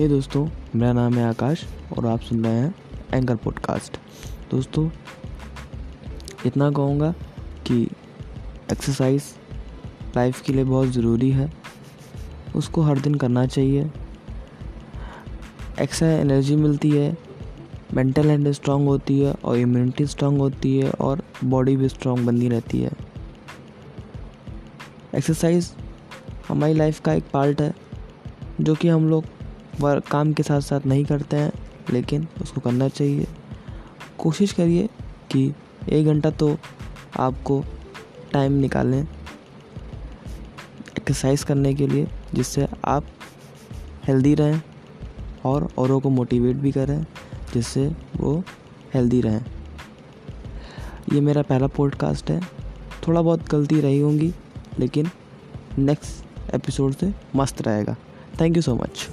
हे hey दोस्तों, मेरा नाम है आकाश और आप सुन रहे हैं एंकर पॉडकास्ट दोस्तों, इतना कहूँगा कि एक्सरसाइज लाइफ के लिए बहुत ज़रूरी है। उसको हर दिन करना चाहिए। एक्सरसाइज एनर्जी मिलती है मेंटल हेल्थ स्ट्रांग होती है और इम्यूनिटी स्ट्रांग होती है और बॉडी भी स्ट्रांग बनी रहती है। एक्सरसाइज हमारी लाइफ का एक पार्ट है, जो कि हम लोग वर्क काम के साथ साथ नहीं करते हैं, लेकिन उसको करना चाहिए। कोशिश करिए कि एक घंटा तो आपको टाइम निकालें एक्सरसाइज करने के लिए, जिससे आप हेल्दी रहें और औरों को मोटिवेट भी करें, जिससे वो हेल्दी रहें। ये मेरा पहला पॉडकास्ट है। थोड़ा बहुत गलती रही होंगी, लेकिन नेक्स्ट एपिसोड से मस्त रहेगा। Thank you so much